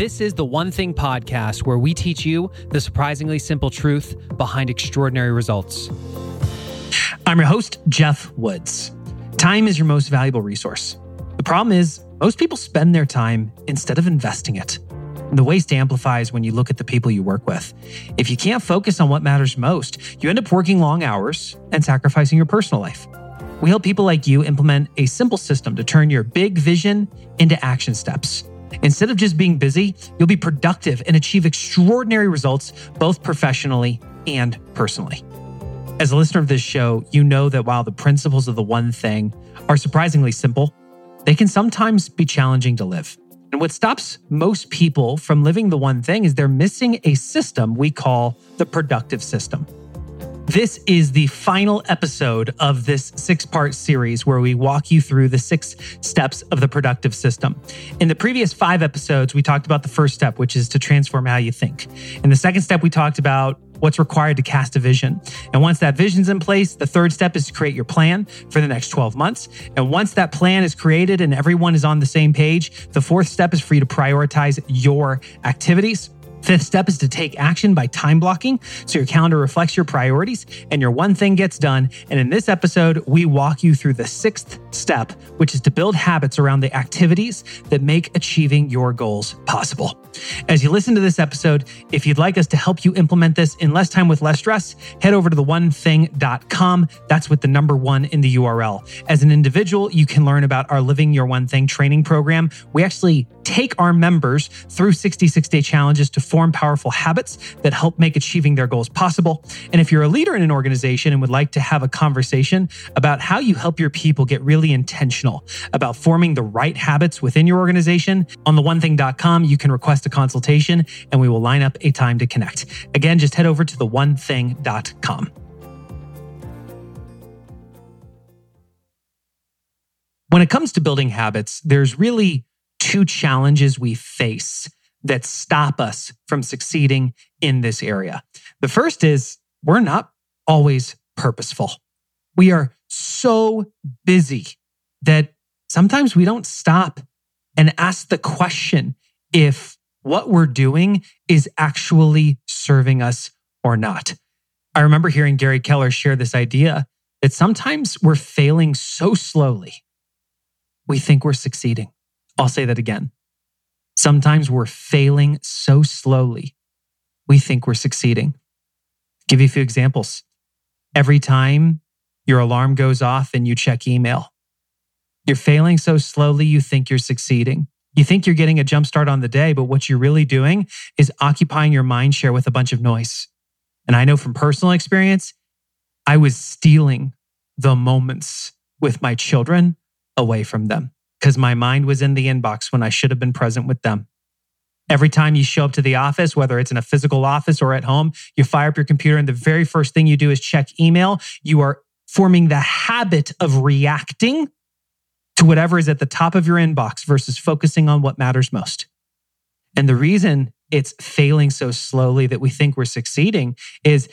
This is the One Thing podcast where we teach you the surprisingly simple truth behind extraordinary results. I'm your host, Geoff Woods. Time is your most valuable resource. The problem is, most people spend their time instead of investing it. And the waste amplifies when you look at the people you work with. If you can't focus on what matters most, you end up working long hours and sacrificing your personal life. We help people like you implement a simple system to turn your big vision into action steps. Instead of just being busy, you'll be ProduKtive and achieve extraordinary results both professionally and personally. As a listener of this show, you know that while the principles of the one thing are surprisingly simple, they can sometimes be challenging to live. And what stops most people from living the one thing is they're missing a system we call the productive system. This is the final episode of this six part series where we walk you through the six steps of the ProduKtive system. In the previous five episodes, we talked about the first step, which is to transform how you think. In the second step, we talked about what's required to cast a vision. And once that vision's in place, the third step is to create your plan for the next 12 months. And once that plan is created and everyone is on the same page, the fourth step is for you to prioritize your activities. Fifth step is to take action by time blocking so your calendar reflects your priorities and your one thing gets done. And in this episode, we walk you through the sixth step, which is to build habits around the activities that make achieving your goals possible. As you listen to this episode, if you'd like us to help you implement this in less time with less stress, head over to the1thing.com. That's with the number one in the URL. As an individual, you can learn about our Living Your One Thing training program. We actually take our members through 66 day challenges to form powerful habits that help make achieving their goals possible. And if you're a leader in an organization and would like to have a conversation about how you help your people get really intentional about forming the right habits within your organization, on the1thing.com, you can request a consultation and we will line up a time to connect. Again, just head over to the1thing.com. When it comes to building habits, there's really two challenges we face that stop us from succeeding in this area. The first is we're not always purposeful. We are so busy that sometimes we don't stop and ask the question if what we're doing is actually serving us or not. I remember hearing Gary Keller share this idea that sometimes we're failing so slowly, we think we're succeeding. I'll say that again. Sometimes we're failing so slowly, we think we're succeeding. Give you a few examples. Every time your alarm goes off and you check email, you're failing so slowly, you think you're succeeding. You think you're getting a jump start on the day, but what you're really doing is occupying your mind share with a bunch of noise. And I know from personal experience, I was stealing the moments with my children away from them because my mind was in the inbox when I should have been present with them. Every time you show up to the office, whether it's in a physical office or at home, you fire up your computer and the very first thing you do is check email. You are forming the habit of reacting to whatever is at the top of your inbox versus focusing on what matters most. And the reason it's failing so slowly that we think we're succeeding is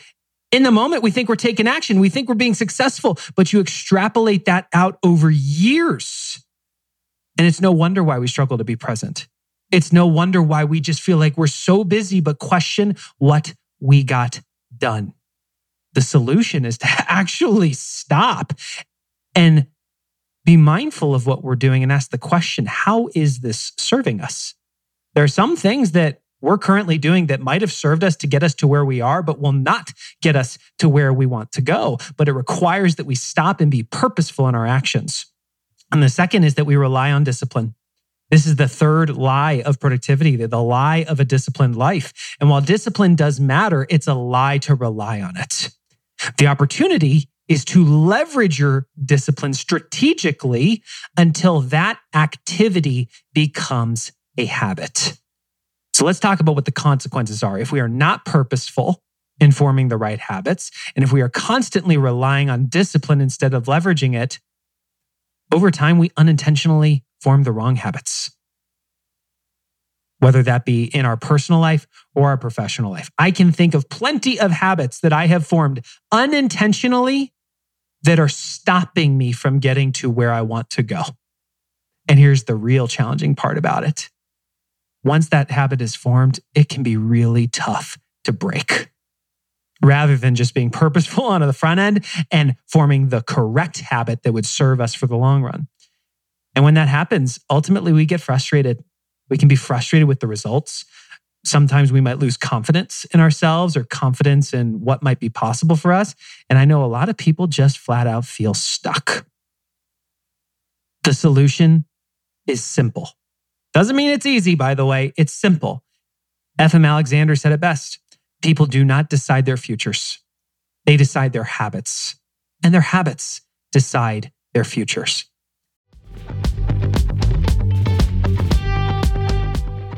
in the moment, we think we're taking action. We think we're being successful, but you extrapolate that out over years and it's no wonder why we struggle to be present. It's no wonder why we just feel like we're so busy, but question what we got done. The solution is to actually stop and be mindful of what we're doing and ask the question how is this serving us? There are some things that we're currently doing that might have served us to get us to where we are, but will not get us to where we want to go. But it requires that we stop and be purposeful in our actions. And the second is that we rely on discipline. This is the third lie of productivity, the lie of a disciplined life. And while discipline does matter, it's a lie to rely on it. The opportunity is to leverage your discipline strategically until that activity becomes a habit. So let's talk about what the consequences are. If we are not purposeful in forming the right habits, and if we are constantly relying on discipline instead of leveraging it, over time, we unintentionally form the wrong habits, whether that be in our personal life or our professional life. I can think of plenty of habits that I have formed unintentionally that are stopping me from getting to where I want to go. And here's the real challenging part about it once that habit is formed, it can be really tough to break. Rather than just being purposeful on the front end and forming the correct habit that would serve us for the long run. And when that happens, ultimately we get frustrated. We can be frustrated with the results. Sometimes we might lose confidence in ourselves or confidence in what might be possible for us. And I know a lot of people just flat out feel stuck. The solution is simple. Doesn't mean it's easy, by the way. It's simple. F.M. Alexander said it best people do not decide their futures, they decide their habits, and their habits decide their futures.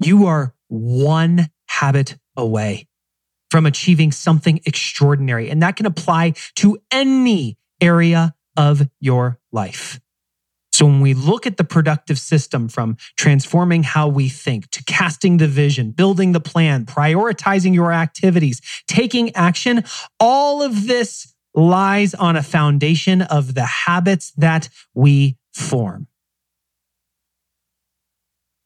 You are one habit away from achieving something extraordinary. And that can apply to any area of your life. So when we look at the ProduKtive system from transforming how we think to casting the vision, building the plan, prioritizing your activities, taking action, all of this lies on a foundation of the habits that we form.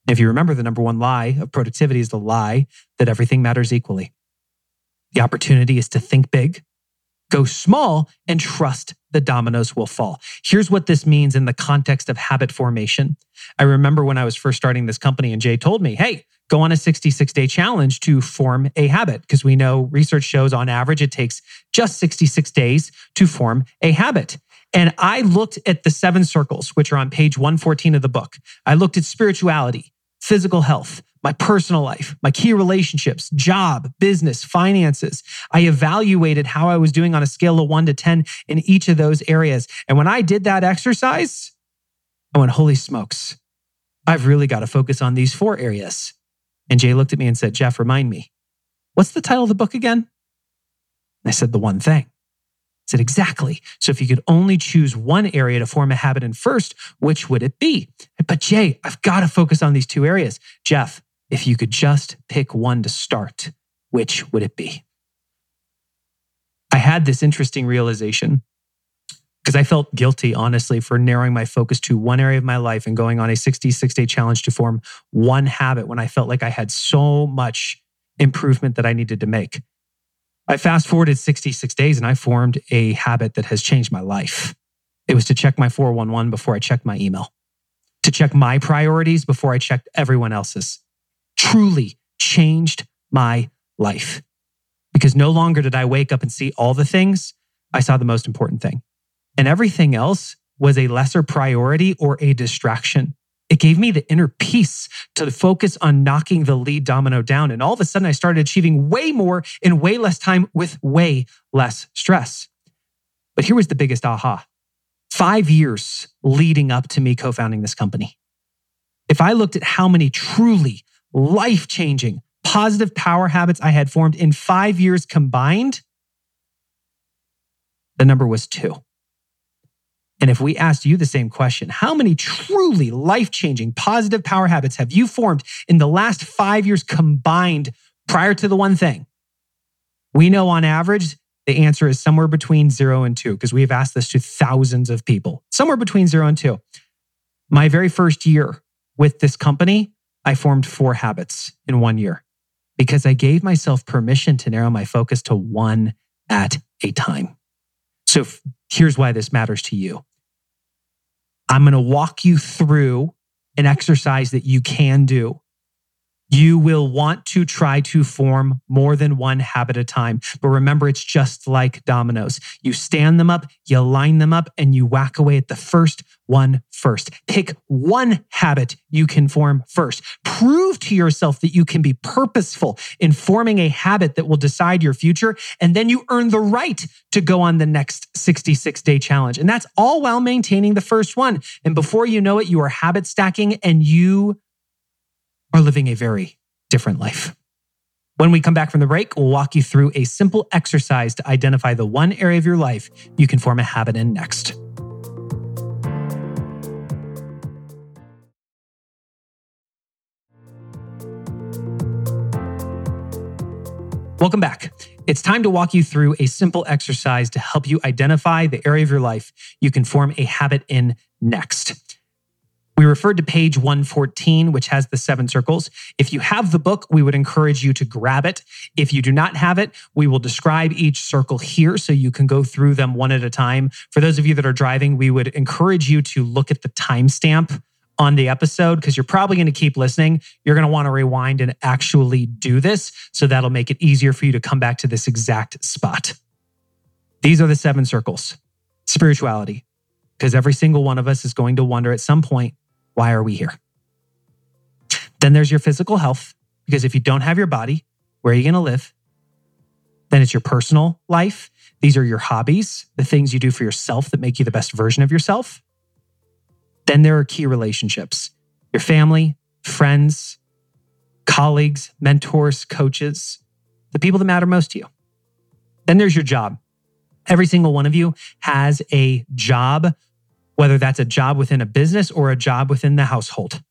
If you remember, the number one lie of productivity is the lie that everything matters equally. The opportunity is to think big, go small, and trust the dominoes will fall. Here's what this means in the context of habit formation. I remember when I was first starting this company, and Jay told me, hey, go on a 66 day challenge to form a habit because we know research shows on average it takes just 66 days to form a habit. And I looked at the seven circles, which are on page 114 of the book. I looked at spirituality, physical health, my personal life, my key relationships, job, business, finances. I evaluated how I was doing on a scale of one to 10 in each of those areas. And when I did that exercise, I went, holy smokes, I've really got to focus on these four areas. And Jay looked at me and said, Geoff, remind me, what's the title of the book again? I said, The One Thing said, exactly. So if you could only choose one area to form a habit in first, which would it be? But Jay, I've got to focus on these two areas. Geoff, if you could just pick one to start, which would it be? I had this interesting realization because I felt guilty, honestly, for narrowing my focus to one area of my life and going on a 66 day challenge to form one habit when I felt like I had so much improvement that I needed to make. I fast forwarded 66 days and I formed a habit that has changed my life. It was to check my 411 before I checked my email, to check my priorities before I checked everyone else's. Truly changed my life because no longer did I wake up and see all the things. I saw the most important thing. And everything else was a lesser priority or a distraction. It gave me the inner peace to focus on knocking the lead domino down. And all of a sudden, I started achieving way more in way less time with way less stress. But here was the biggest aha five years leading up to me co founding this company. If I looked at how many truly life changing, positive power habits I had formed in five years combined, the number was two. And if we asked you the same question, how many truly life changing positive power habits have you formed in the last five years combined prior to the one thing? We know on average, the answer is somewhere between zero and two, because we've asked this to thousands of people, somewhere between zero and two. My very first year with this company, I formed four habits in one year because I gave myself permission to narrow my focus to one at a time. So here's why this matters to you. I'm going to walk you through an exercise that you can do. You will want to try to form more than one habit at a time. But remember, it's just like dominoes. You stand them up, you line them up, and you whack away at the first one first. Pick one habit you can form first. Prove to yourself that you can be purposeful in forming a habit that will decide your future. And then you earn the right to go on the next 66 day challenge. And that's all while maintaining the first one. And before you know it, you are habit stacking and you are living a very different life. When we come back from the break, we'll walk you through a simple exercise to identify the one area of your life you can form a habit in next. Welcome back. It's time to walk you through a simple exercise to help you identify the area of your life you can form a habit in next. We referred to page 114, which has the seven circles. If you have the book, we would encourage you to grab it. If you do not have it, we will describe each circle here so you can go through them one at a time. For those of you that are driving, we would encourage you to look at the timestamp on the episode because you're probably going to keep listening. You're going to want to rewind and actually do this. So that'll make it easier for you to come back to this exact spot. These are the seven circles spirituality, because every single one of us is going to wonder at some point why are we here? Then there's your physical health, because if you don't have your body, where are you going to live? Then it's your personal life. These are your hobbies, the things you do for yourself that make you the best version of yourself. Then there are key relationships your family, friends, colleagues, mentors, coaches, the people that matter most to you. Then there's your job. Every single one of you has a job whether that's a job within a business or a job within the household.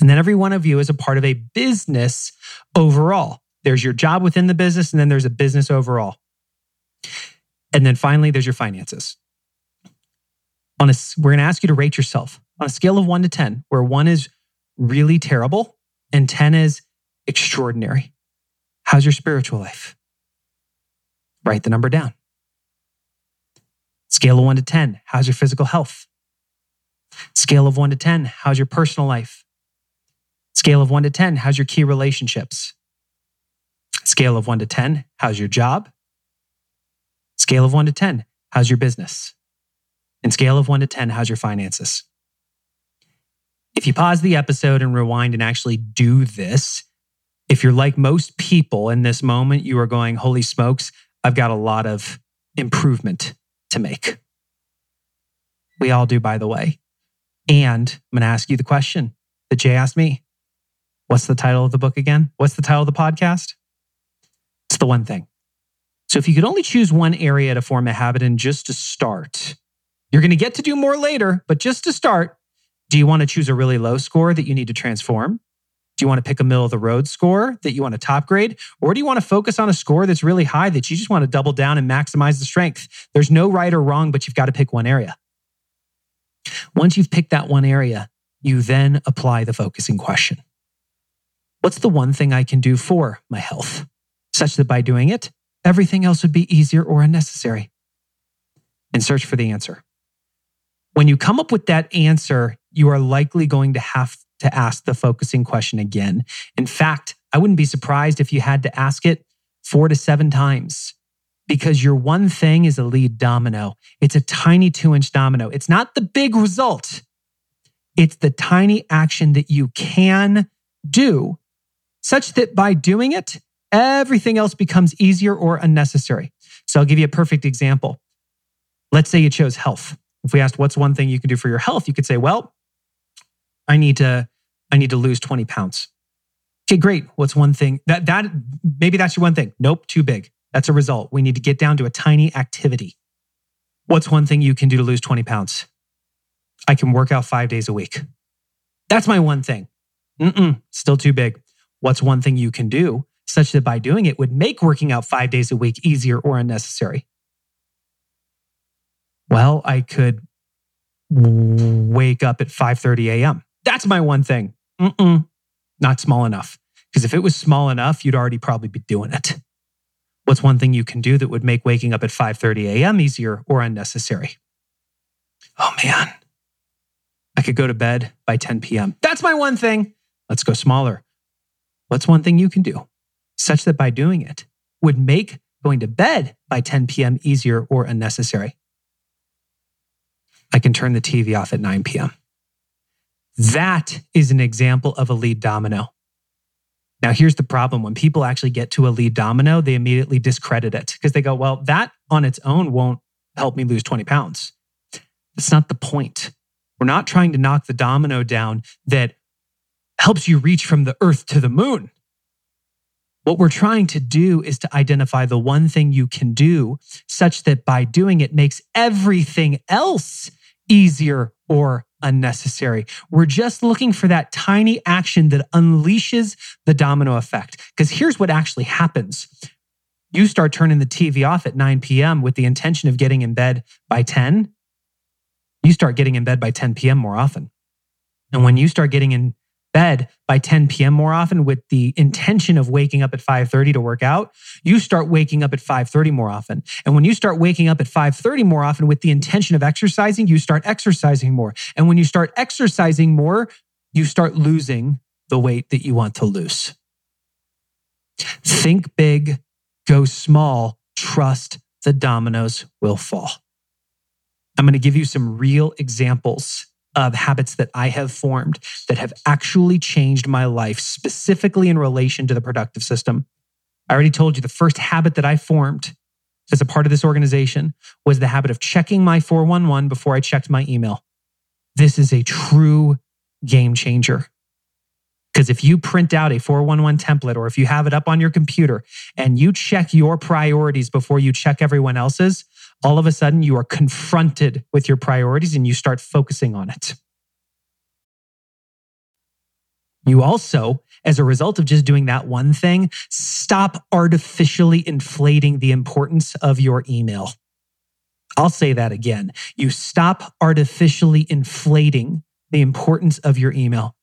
And then every one of you is a part of a business overall. There's your job within the business, and then there's a business overall. And then finally, there's your finances. On a, we're going to ask you to rate yourself on a scale of one to 10, where one is really terrible and 10 is extraordinary. How's your spiritual life? Write the number down. Scale of one to 10, how's your physical health? Scale of one to 10, how's your personal life? Scale of one to 10, how's your key relationships? Scale of one to 10, how's your job? Scale of one to 10, how's your business? And scale of one to 10, how's your finances? If you pause the episode and rewind and actually do this, if you're like most people in this moment, you are going, Holy smokes, I've got a lot of improvement to make. We all do, by the way. And I'm going to ask you the question that Jay asked me What's the title of the book again? What's the title of the podcast? It's the one thing. So if you could only choose one area to form a habit in just to start, you're going to get to do more later, but just to start, do you want to choose a really low score that you need to transform? Do you want to pick a middle of the road score that you want to top grade? Or do you want to focus on a score that's really high that you just want to double down and maximize the strength? There's no right or wrong, but you've got to pick one area. Once you've picked that one area, you then apply the focusing question What's the one thing I can do for my health? Such that by doing it, everything else would be easier or unnecessary. And search for the answer. When you come up with that answer, you are likely going to have to ask the focusing question again. In fact, I wouldn't be surprised if you had to ask it four to seven times because your one thing is a lead domino. It's a tiny two inch domino. It's not the big result, it's the tiny action that you can do such that by doing it, everything else becomes easier or unnecessary. So I'll give you a perfect example. Let's say you chose health. If we asked what's one thing you can do for your health, you could say, well, I need to I need to lose 20 pounds. Okay, great. What's one thing that that maybe that's your one thing? Nope, too big. That's a result. We need to get down to a tiny activity. What's one thing you can do to lose 20 pounds? I can work out 5 days a week. That's my one thing. Mm-mm, still too big. What's one thing you can do such that by doing it would make working out 5 days a week easier or unnecessary? Well, I could wake up at 5:30 a.m. That's my one thing. Mm-mm, not small enough. Because if it was small enough, you'd already probably be doing it. What's one thing you can do that would make waking up at 5:30 a.m. easier or unnecessary? Oh man. I could go to bed by 10 p.m. That's my one thing. Let's go smaller. What's one thing you can do such that by doing it would make going to bed by 10 p.m. easier or unnecessary? I can turn the TV off at 9 p.m. That is an example of a lead domino. Now, here's the problem when people actually get to a lead domino, they immediately discredit it because they go, well, that on its own won't help me lose 20 pounds. That's not the point. We're not trying to knock the domino down that helps you reach from the earth to the moon. What we're trying to do is to identify the one thing you can do such that by doing it makes everything else easier or unnecessary. We're just looking for that tiny action that unleashes the domino effect. Because here's what actually happens you start turning the TV off at 9 p.m. with the intention of getting in bed by 10, you start getting in bed by 10 p.m. more often. And when you start getting in bed by 10 p.m. more often with the intention of waking up at 5:30 to work out, you start waking up at 5:30 more often. And when you start waking up at 5:30 more often with the intention of exercising, you start exercising more. And when you start exercising more, you start losing the weight that you want to lose. Think big, go small, trust the dominoes will fall. I'm going to give you some real examples of habits that I have formed that have actually changed my life, specifically in relation to the ProduKtive system. I already told you the first habit that I formed as a part of this organization was the habit of checking my 411 before I checked my email. This is a true game changer. Because if you print out a 411 template or if you have it up on your computer and you check your priorities before you check everyone else's, all of a sudden you are confronted with your priorities and you start focusing on it. You also, as a result of just doing that one thing, stop artificially inflating the importance of your email. I'll say that again. You stop artificially inflating the importance of your email.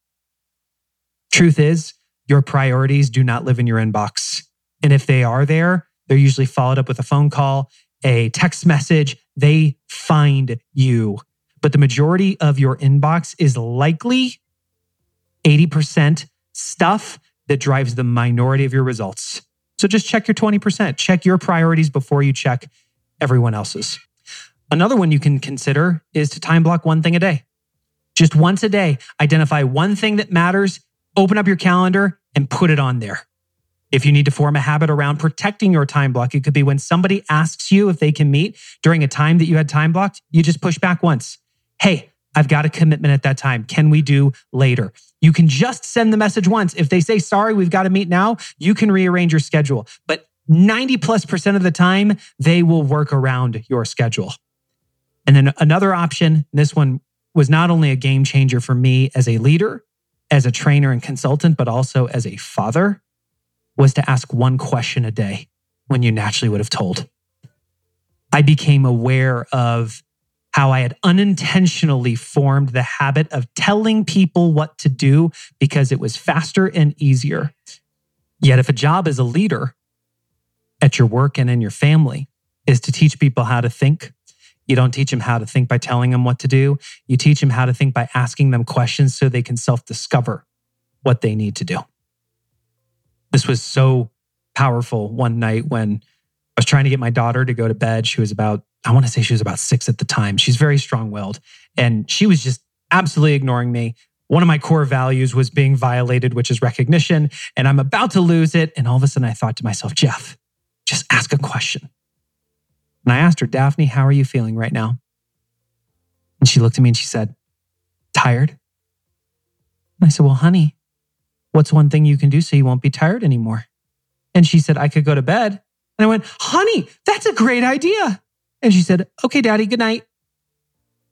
Truth is, your priorities do not live in your inbox. And if they are there, they're usually followed up with a phone call a text message, they find you. But the majority of your inbox is likely 80% stuff that drives the minority of your results. So just check your 20%. Check your priorities before you check everyone else's. Another one you can consider is to time block one thing a day. Just once a day, identify one thing that matters, open up your calendar and put it on there. If you need to form a habit around protecting your time block, it could be when somebody asks you if they can meet during a time that you had time blocked, you just push back once. Hey, I've got a commitment at that time. Can we do later? You can just send the message once. If they say, sorry, we've got to meet now, you can rearrange your schedule. But 90 plus percent of the time, they will work around your schedule. And then another option, this one was not only a game changer for me as a leader, as a trainer and consultant, but also as a father was to ask one question a day when you naturally would have told. I became aware of how I had unintentionally formed the habit of telling people what to do because it was faster and easier. Yet, if a job as a leader at your work and in your family is to teach people how to think, you don't teach them how to think by telling them what to do. You teach them how to think by asking them questions so they can self discover what they need to do. This was so powerful one night when I was trying to get my daughter to go to bed. She was about, I want to say she was about six at the time. She's very strong willed and she was just absolutely ignoring me. One of my core values was being violated, which is recognition. And I'm about to lose it. And all of a sudden I thought to myself, Geoff, just ask a question. And I asked her, Daphne, how are you feeling right now? And she looked at me and she said, Tired. And I said, Well, honey, What's one thing you can do so you won't be tired anymore? And she said, I could go to bed. And I went, Honey, that's a great idea. And she said, Okay, daddy, good night.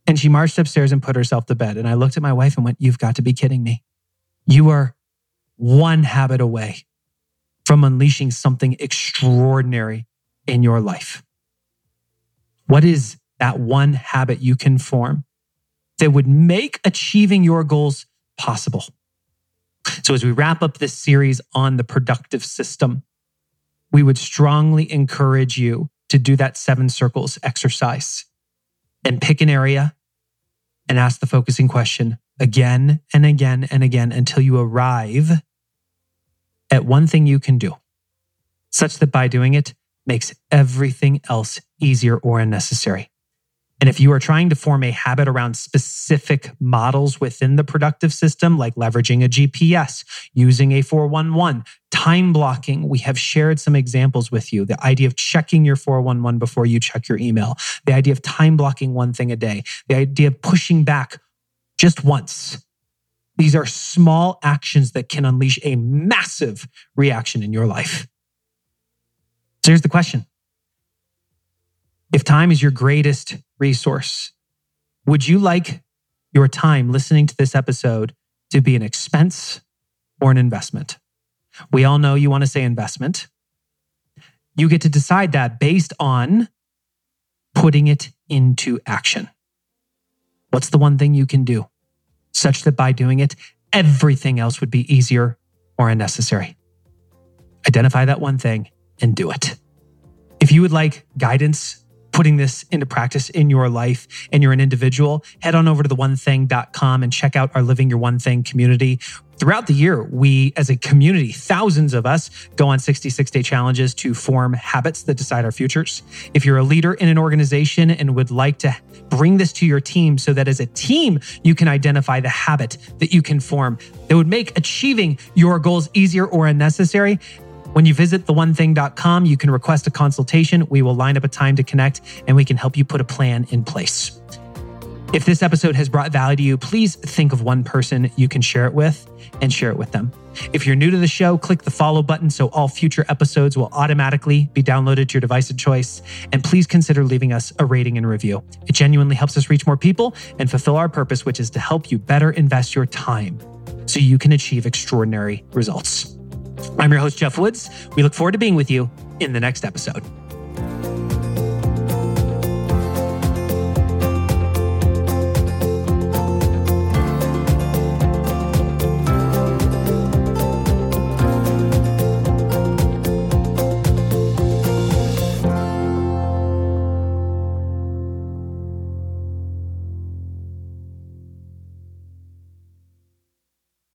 And she marched upstairs and put herself to bed. And I looked at my wife and went, You've got to be kidding me. You are one habit away from unleashing something extraordinary in your life. What is that one habit you can form that would make achieving your goals possible? So, as we wrap up this series on the ProduKtive system, we would strongly encourage you to do that seven circles exercise and pick an area and ask the focusing question again and again and again until you arrive at one thing you can do, such that by doing it makes everything else easier or unnecessary. And if you are trying to form a habit around specific models within the ProduKtive system, like leveraging a GPS, using a 411, time blocking, we have shared some examples with you. The idea of checking your 411 before you check your email, the idea of time blocking one thing a day, the idea of pushing back just once. These are small actions that can unleash a massive reaction in your life. So here's the question If time is your greatest resource, would you like your time listening to this episode to be an expense or an investment? We all know you want to say investment. You get to decide that based on putting it into action. What's the one thing you can do such that by doing it, everything else would be easier or unnecessary? Identify that one thing and do it. If you would like guidance putting this into practice in your life and you're an individual, head on over to the1thing.com and check out our Living Your One Thing community. Throughout the year, we as a community, thousands of us go on 66 day challenges to form habits that decide our futures. If you're a leader in an organization and would like to bring this to your team so that as a team, you can identify the habit that you can form that would make achieving your goals easier or unnecessary, when you visit the1thing.com, you can request a consultation. We will line up a time to connect and we can help you put a plan in place. If this episode has brought value to you, please think of one person you can share it with and share it with them. If you're new to the show, click the follow button so all future episodes will automatically be downloaded to your device of choice. And please consider leaving us a rating and review. It genuinely helps us reach more people and fulfill our purpose, which is to help you better invest your time so you can achieve extraordinary results. I'm your host, Geoff Woods. We look forward to being with you in the next episode.